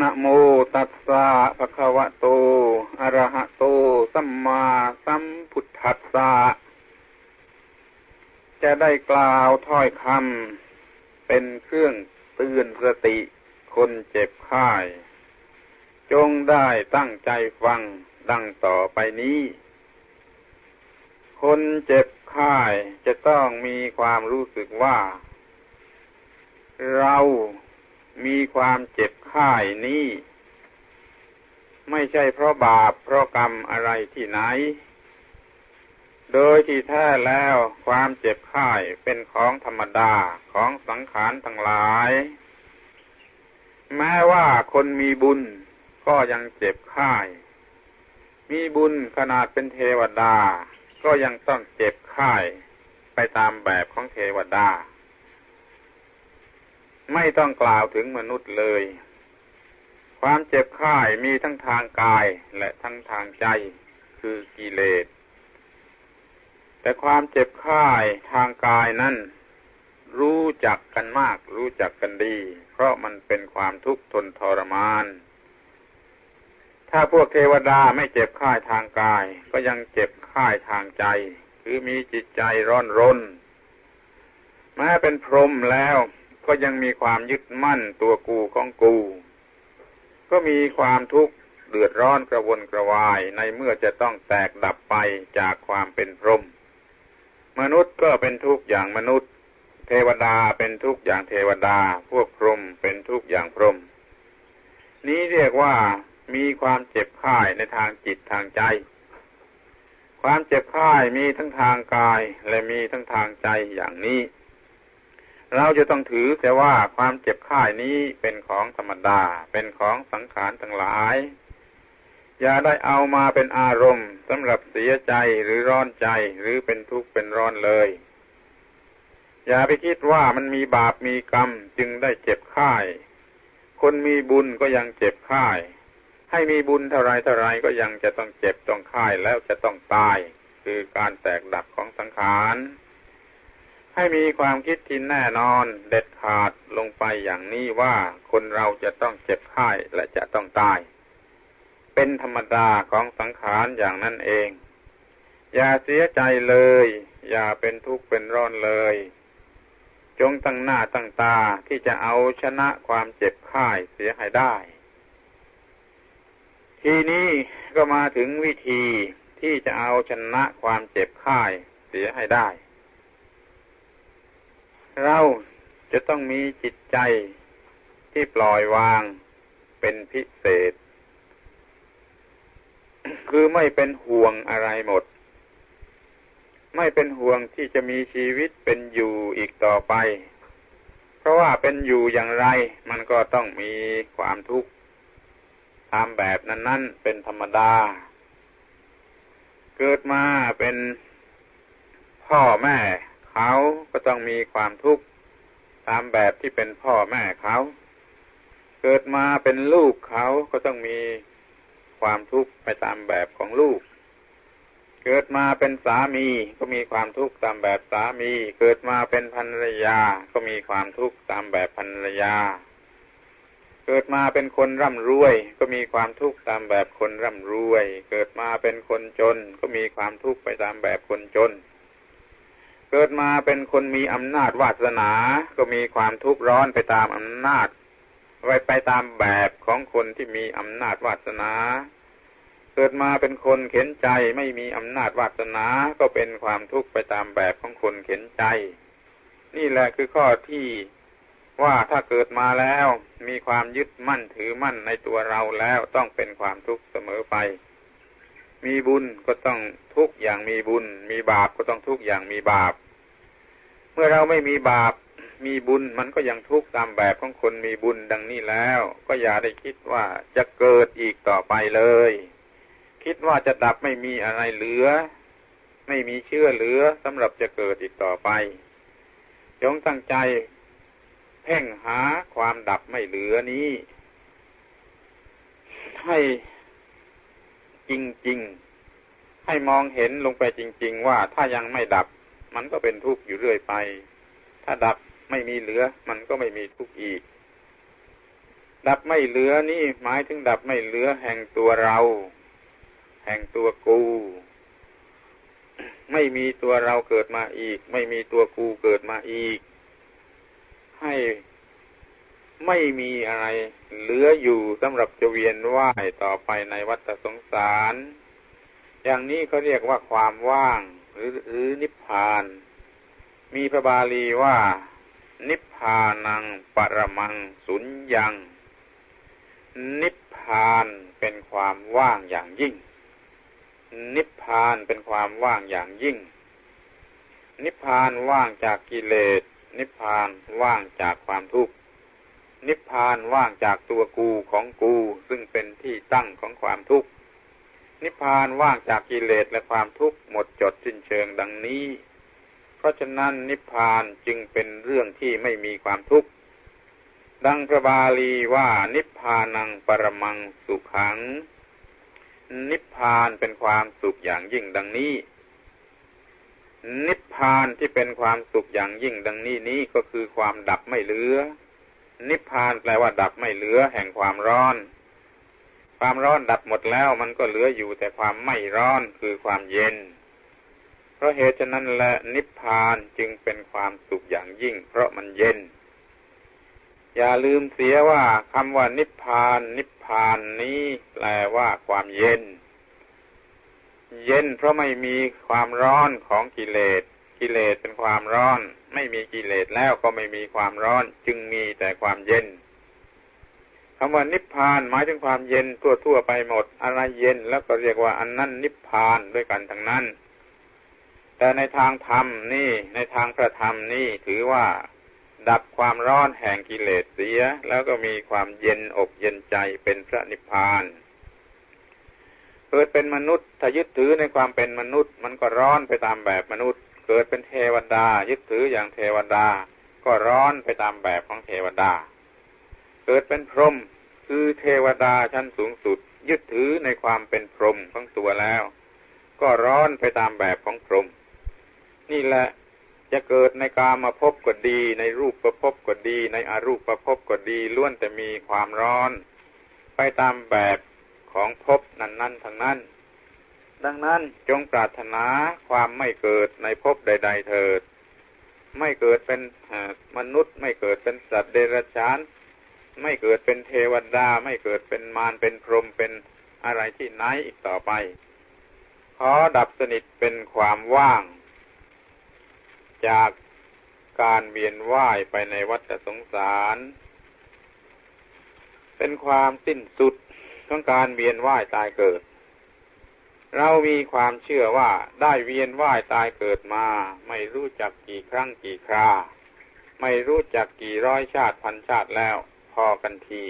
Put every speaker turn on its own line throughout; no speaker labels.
นะโมตัสสะภะคะวะโต อะระหะโต สัมมาสัมพุทธัสสะ จะได้กล่าวถ้อยคำเป็นเครื่องเตือนสติคนเจ็บไข้จงได้ตั้งใจฟังดังต่อไปนี้ คนเจ็บไข้จะต้องมีความรู้สึกว่า เรา มีความเจ็บไข้นี้ ไม่ใช่เพราะบาปเพราะกรรมอะไรที่ไหน โดยที่แท้แล้วความเจ็บไข้เป็นของธรรมดาของสังขารทั้งหลาย แม้ว่าคนมีบุญก็ยังเจ็บไข้มีบุญขนาดเป็นเทวดา ก็ยังต้องเจ็บไข้ไปตามแบบของเทวดา ไม่ต้องกล่าวถึงมนุษย์เลย ความเจ็บไข้มีทั้งทางกายและทั้งทางใจคือกิเลส แต่ความเจ็บไข้ทางกายนั้น รู้จักกันมาก รู้จักกันดี เพราะมันเป็นความทุกข์ทนทรมาน ถ้าพวกเทวดาไม่เจ็บไข้ทางกาย ก็ยังเจ็บไข้ทางใจ คือมีจิตใจร้อนรนแม้เป็นพรหมแล้ว ก็ยังมีความยึดมั่นตัวกูของกู ก็มีความทุกข์เดือดร้อนกระวนกระวายในเมื่อจะต้องแตกดับไปจากความเป็นพรหมมนุษย์ก็เป็นทุกข์อย่างมนุษย์ เทวดาเป็นทุกข์อย่างเทวดา พวกพรหมเป็นทุกข์อย่างพรหมนี้เรียกว่ามีความเจ็บข่ายในทางจิตทางใจ ความเจ็บข่ายมีทั้งทางกายและมีทั้งทางใจอย่างนี้ เราจะต้องถือแต่ว่าความเจ็บไข่ายนี้เป็นของธรรมดา เป็นของสังขารทั้งหลาย อย่าได้เอามาเป็นอารมณ์สำหรับเสียใจหรือร้อนใจหรือเป็นทุกข์เป็นร้อนเลย อย่าไปคิดว่ามันมีบาปมีกรรมจึงได้เจ็บไข่คนมีบุญก็ยังเจ็บไข่ายให้มีบุญเท่าไรเท่าไรก็ยังจะต้องเจ็บต้องไข่ายแล้วจะต้องตาย คือการแตกดับของสังขาร ให้มีความคิดที่แน่นอนเด็ดขาดลงไปอย่างนี้ว่าคนเราจะต้องเจ็บไข้และจะต้องตาย เป็นธรรมดาของสังขารอย่างนั้นเอง อย่าเสียใจเลย อย่าเป็นทุกข์เป็นร้อนเลย จงตั้งหน้าตั้งตาที่จะเอาชนะความเจ็บไข้เสียให้ได้ ทีนี้ก็มาถึงวิธีที่จะเอาชนะความเจ็บไข้เสียให้ได้ เราจะต้องมีจิตใจที่ปล่อยวางเป็นพิเศษ คือไม่เป็นห่วงอะไรหมด ไม่เป็นห่วงที่จะมีชีวิตเป็นอยู่อีกต่อไป เพราะว่าเป็นอยู่อย่างไร มันก็ต้องมีความทุกข์ตามแบบนั้น ๆ เป็นธรรมดา เกิดมาเป็นพ่อแม่ เขาก็ต้องมีความทุกข์ตามแบบที่เป็นพ่อแม่เขา เกิดมาเป็นลูกเขาก็ต้องมีความทุกข์ไปตามแบบของลูก เกิดมาเป็นสามีก็มีความทุกข์ตามแบบสามี เกิดมาเป็นภรรยาก็มีความทุกข์ตามแบบภรรยา เกิดมาเป็นคนร่ำรวย ก็มีความทุกข์ตามแบบคนร่ำรวย เกิดมาเป็นคนจนก็มีความทุกข์ไปตามแบบคนจน เกิดมาเป็นคนมีอำนาจวาสนา ก็มีความทุกข์ร้อนไปตามอำนาจไว้ไปตามแบบของคนที่มีอำนาจวาสนา เกิดมาเป็นคนเข็นใจไม่มีอำนาจวาสนา ก็เป็นความทุกข์ไปตามแบบของคนเข็นใจ นี่แหละคือข้อที่ว่าถ้าเกิดมาแล้วมีความยึดมั่นถือมั่นในตัวเราแล้วต้องเป็นความทุกข์เสมอไป มีบุญก็ต้องทุกอย่างมีบุญ มีบาปก็ต้องทุกอย่างมีบาป เมื่อเราไม่มีบาปมีบุญมันก็ยังทุกข์ตามแบบของคนมีบุญดังนี้แล้ว ก็อย่าได้คิดว่าจะเกิดอีกต่อไปเลย คิดว่าจะดับไม่มีอะไรเหลือ ไม่มีเชื่อเหลือสำหรับจะเกิดอีกต่อไปจงตั้งใจ เพ่งหาความดับไม่เหลือนี้ ให้ จริง ๆ ให้มองเห็นลงไปจริง ๆ ว่าถ้ายังไม่ดับ มันก็เป็นทุกข์อยู่เรื่อยไป ถ้าดับไม่มีเหลือ มันก็ไม่มีทุกข์อีก ดับไม่เหลือนี่หมายถึงดับไม่เหลือแห่งตัวเรา แห่งตัวกู ไม่มีตัวเราเกิดมาอีก ไม่มีตัวกูเกิดมาอีก ให้ ไม่มีอะไรเหลืออยู่สำหรับจะเวียนว่ายต่อไปในวัฏสงสาร อย่างนี้เขาเรียกว่าความว่าง หรือหรือนิพพาน มีพระบาลีว่า นิพพานังปรมังสุญญังนิพพานเป็นความว่างอย่างยิ่ง นิพพานเป็นความว่างอย่างยิ่ง นิพพานว่างจากกิเลส นิพพานว่างจากความทุกข์ นิพพานว่างจากตัวกูของกู ซึ่งเป็นที่ตั้งของความทุกข์ นิพพานว่างจากกิเลสและความทุกข์หมดจดสิ้นเชิงดังนี้ เพราะฉะนั้นนิพพานจึงเป็นเรื่องที่ไม่มีความทุกข์ ดังพระบาลีว่านิพพานังปรมังสุขัง นิพพานเป็นความสุขอย่างยิ่งดังนี้นิพพานที่เป็นความสุขอย่างยิ่งดังนี้นี้ก็คือความดับไม่เหลือ นิพพานแปลว่าดับไม่เหลือแห่งความร้อน ความร้อนดับหมดแล้วมันก็เหลืออยู่แต่ความไม่ร้อนคือความเย็น เพราะเหตุฉะนั้นและนิพพานจึงเป็นความสุขอย่างยิ่ง เพราะมันเย็น อย่าลืมเสียว่าคำว่านิพพาน นิพพานนี้แปลว่าความเย็น เย็นเพราะไม่มีความร้อนของกิเลส กิเลสเป็นความร้อน ไม่มีกิเลสแล้วก็ไม่มีความร้อน จึงมีแต่ความเย็นคำว่านิพพานหมายถึงความเย็นทั่วๆไปหมด อะไรเย็นแล้วก็เรียกว่าอันนั้นนิพพานด้วยกันทั้งนั้น แต่ในทางธรรมนี่ในทางพระธรรมนี่ถือว่า ดับความร้อนแห่งกิเลสเสีย แล้วก็มีความเย็นอกเย็นใจเป็นพระนิพพานเกิดเป็นมนุษย์ถ้ายึดถือในความเป็นมนุษย์ มันก็ร้อนไปตามแบบมนุษย์ เกิดเป็นเทวดา ยึดถืออย่างเทวดา ก็ร้อนไปตามแบบของเทวดา เกิดเป็นพรหมคือเทวดาชั้นสูงสุด ยึดถือในความเป็นพรหมของตัวแล้ว ก็ร้อนไปตามแบบของพรหมนี่แหละจะเกิดในกามาพบก็ดี ในรูปประพบก็ดี ในอรูปประพบก็ดีล้วนแต่มีความร้อน ไปตามแบบของพบนั้น ๆ ทั้งนั้น ดังนั้นจงปรารถนาความไม่เกิดในภพใด ๆ เถิด ไม่เกิดเป็นมนุษย์ ไม่เกิดเป็นสัตว์เดรัจฉาน ไม่เกิดเป็นเทวดา ไม่เกิดเป็นมารเป็นพรหมเป็นอะไรที่ไหนอีกต่อไป ขอดับสนิทเป็นความว่าง จากการเวียนว่ายไปในวัฏสงสาร เป็นความสิ้นสุดของการเวียนว่ายตายเกิด เรามีความเชื่อว่าได้เวียนว่ายตายเกิดมา ไม่รู้จักกี่ครั้งกี่ครา ไม่รู้จักกี่ร้อยชาติพันชาติแล้ว พอกันที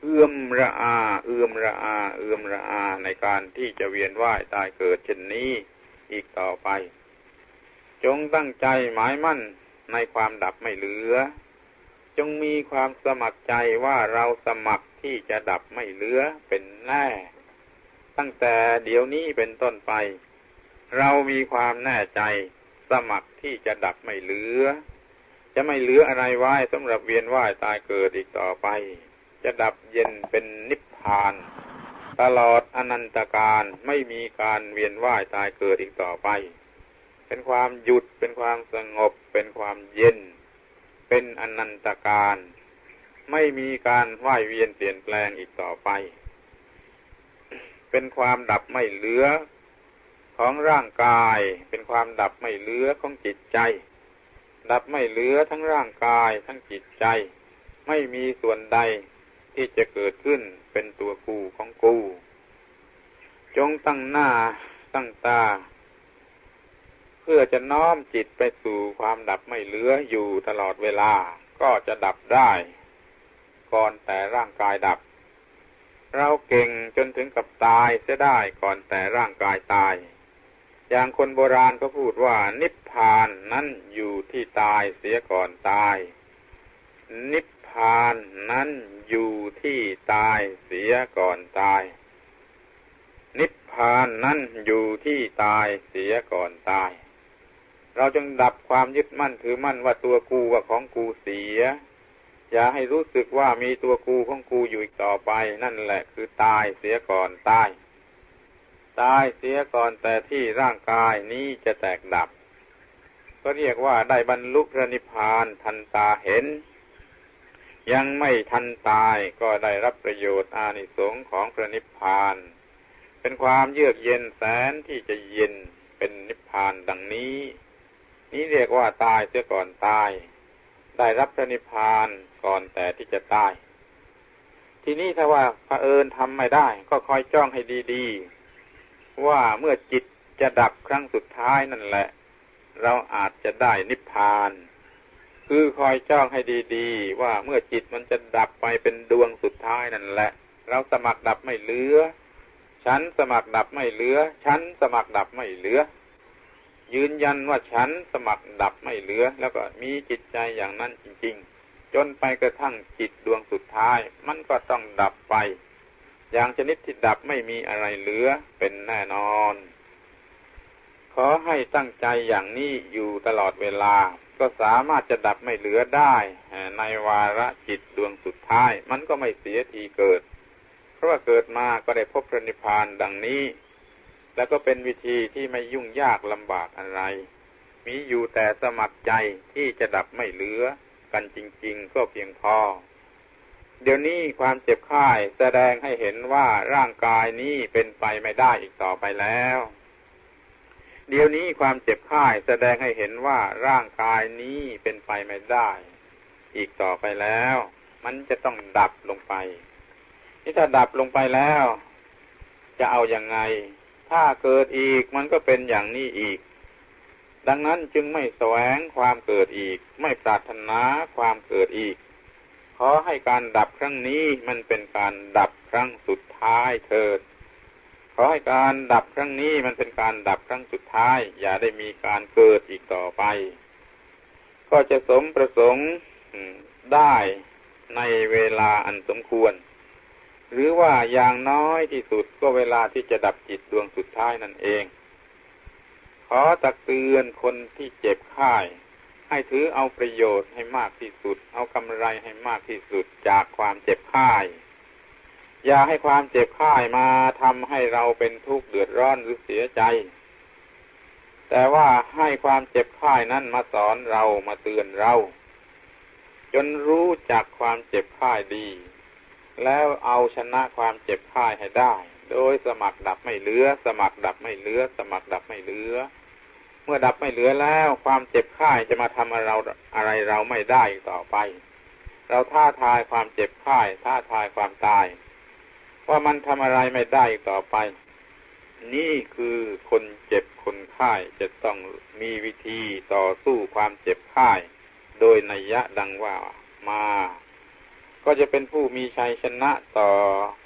เอื้อมระอา เอื้อมระอา เอื้อมระอาในการที่จะเวียนว่ายตายเกิดเช่นนี้อีกต่อไป จงตั้งใจหมายมั่นในความดับไม่เหลือ จงมีความสมัครใจว่าเราสมัครที่จะดับไม่เหลือเป็นแน่ ตั้งแต่เดี๋ยวนี้เป็นต้นไป เรามีความแน่ใจสมัครที่จะดับไม่เหลือ จะไม่เหลืออะไรไว้สำหรับเวียนว่ายตายเกิดอีกต่อไป จะดับเย็นเป็นนิพพาน ตลอดอนันตการไม่มีการเวียนว่ายตายเกิดอีกต่อไป เป็นความหยุดเป็นความสงบ เป็นความเย็น เป็นอนันตการ ไม่มีการว่ายเวียนเปลี่ยนแปลงอีกต่อไป เป็นความดับไม่เหลือของร่างกาย เป็นความดับไม่เหลือของจิตใจ ดับไม่เหลือทั้งร่างกายทั้งจิตใจ ไม่มีส่วนใดที่จะเกิดขึ้นเป็นตัวกูของกู จงตั้งหน้าตั้งตา เพื่อจะน้อมจิตไปสู่ความดับไม่เหลืออยู่ตลอดเวลาก็จะดับได้ ก่อนแต่ร่างกายดับ เราเก่งจนถึงกับตายเสียได้ก่อนแต่ร่างกายตาย อย่างคนโบราณก็พูดว่านิพพานนั้นอยู่ที่ตายเสียก่อนตาย นิพพานนั้นอยู่ที่ตายเสียก่อนตาย นิพพานนั้นอยู่ที่ตายเสียก่อนตาย เราจึงดับความยึดมั่นถือมั่นว่าตัวกูว่าของกูเสีย อย่าให้รู้สึกว่ามีตัวกูของกูอยู่อีกต่อไป นั่นแหละ คือตายเสียก่อนตาย ตายเสียก่อนแต่ที่ร่างกายนี้จะแตกดับ ก็เรียกว่าได้บรรลุพระนิพพานทันตาเห็น ยังไม่ทันตายก็ได้รับประโยชน์อานิสงส์ของพระนิพพาน เป็นความเยือกเย็นแสนที่จะเย็นเป็นนิพพานดังนี้ นี้เรียกว่าตายเสียก่อนตาย ได้รับพระนิพพานก่อนแต่ที่จะตาย ทีนี้ถ้าว่าพระเอิญทำไม่ได้ ก็คอยจ้องให้ดีๆ ว่าเมื่อจิตจะดับครั้งสุดท้ายนั่นแหละ เราอาจจะได้นิพพาน คือคอยจ้องให้ดีๆ ว่าเมื่อจิตมันจะดับไปเป็นดวงสุดท้ายนั่นแหละ เราสมัครดับไม่เหลือ ฉันสมัครดับไม่เหลือ ฉันสมัครดับไม่เหลือ ยืนยันว่าฉันสมัครดับไม่เหลือ แล้วก็มีจิตใจอย่างนั้นจริง ๆ จนไปกระทั่งจิตดวงสุดท้าย มันก็ต้องดับไป อย่างชนิดที่ดับไม่มีอะไรเหลือเป็นแน่นอน ขอให้ตั้งใจอย่างนี้อยู่ตลอดเวลา ก็สามารถจะดับไม่เหลือได้ ในวาระจิตดวงสุดท้าย มันก็ไม่เสียทีเกิด เพราะว่าเกิดมาก็ได้พบพระนิพพานดังนี้ แล้วก็เป็นวิธีที่ไม่ยุ่งยากลำบากอะไร มีอยู่แต่สมัครใจที่จะดับไม่เหลือ กันจริง ๆ ก็เพียงพอ เดี๋ยวนี้ความเจ็บไข้แสดงให้เห็นว่าร่างกายนี้เป็นไปไม่ได้อีกต่อไปแล้ว เดี๋ยวนี้ความเจ็บไข้แสดงให้เห็นว่าร่างกายนี้เป็นไปไม่ได้ อีกต่อไปแล้ว มันจะต้องดับลงไปนี่ถ้าดับลงไปแล้ว จะเอาอยัางไง ถ้าเกิดอีกมันก็เป็นอย่างนี้อีก ดังนั้นจึงไม่แสวงความเกิดอีก ไม่ปรารถนาความเกิดอีก ขอให้การดับครั้งนี้มันเป็นการดับครั้งสุดท้ายเถิด ขอให้การดับครั้งนี้มันเป็นการดับครั้งสุดท้าย อย่าได้มีการเกิดอีกต่อไป ก็จะสมประสงค์ได้ในเวลาอันสมควร หรือว่าอย่างน้อยที่สุดก็เวลาที่จะดับจิตดวงสุดท้ายนั่นเอง ขอตักเตือนคนที่เจ็บไข้ให้ถือเอาประโยชน์ให้มากที่สุด เอากำไรให้มากที่สุดจากความเจ็บไข้อย่าให้ความเจ็บไข้มาทำให้เราเป็นทุกข์เดือดร้อนหรือเสียใจ แต่ว่าให้ความเจ็บไข้นั้นมาสอนเรามาเตือนเรา จนรู้จักความเจ็บไข้ดี แล้วเอาชนะความเจ็บไข้ให้ได้ โดยสมัครดับไม่เหลือ สมัครดับไม่เหลือ สมัครดับไม่เหลือ เมื่อดับไม่เหลือแล้ว ความเจ็บไข้จะมาทำอะไรเราอะไรเราไม่ได้ต่อไป เราท้าทายความเจ็บไข้ท้าทายความตาย ว่ามันทำอะไรไม่ได้ต่อไป นี่คือคนเจ็บคนไข้จะต้องมีวิธีต่อสู้ความเจ็บไข้โดยนัยยะดังว่ามา ก็จะเป็นผู้มีชัยชนะต่อ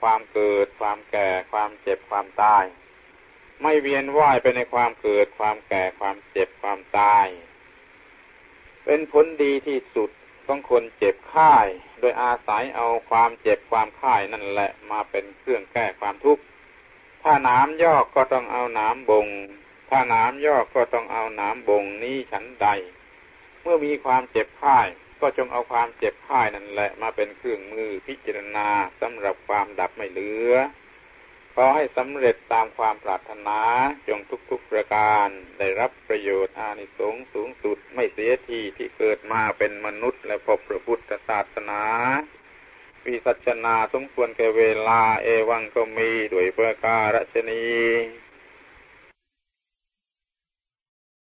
ความเกิด ความแก่ ความเจ็บความตาย ไม่เวียนว่ายไปในความเกิด ความแก่ความเจ็บความตาย เป็นผลดีที่สุดของคนเจ็บค่าย โดยอาศัยเอาความเจ็บความค่ายนั่นแหละมาเป็นเครื่องแก้ความทุกข์ถ้าน้ำยอกก็ต้องเอาน้ำบง ถ้าน้ำยอกก็ต้องเอาน้ำบงนี้ฉันใด เมื่อมีความเจ็บค่าย ก็จงเอาความเจ็บค่ายนั่นแหละ มาเป็นเครื่องมือพิจารณาสำหรับความดับไม่เหลือ ขอให้สำเร็จตามความปรารถนาจงทุกๆประการได้รับประโยชน์อานิสงส์สูงสุดไม่เสียทีที่เกิดมาเป็นมนุษย์และพบพระพุทธศาสนาวิสัชนาสมควรแก่เวลาเอวังก็มีด้วยประการชนี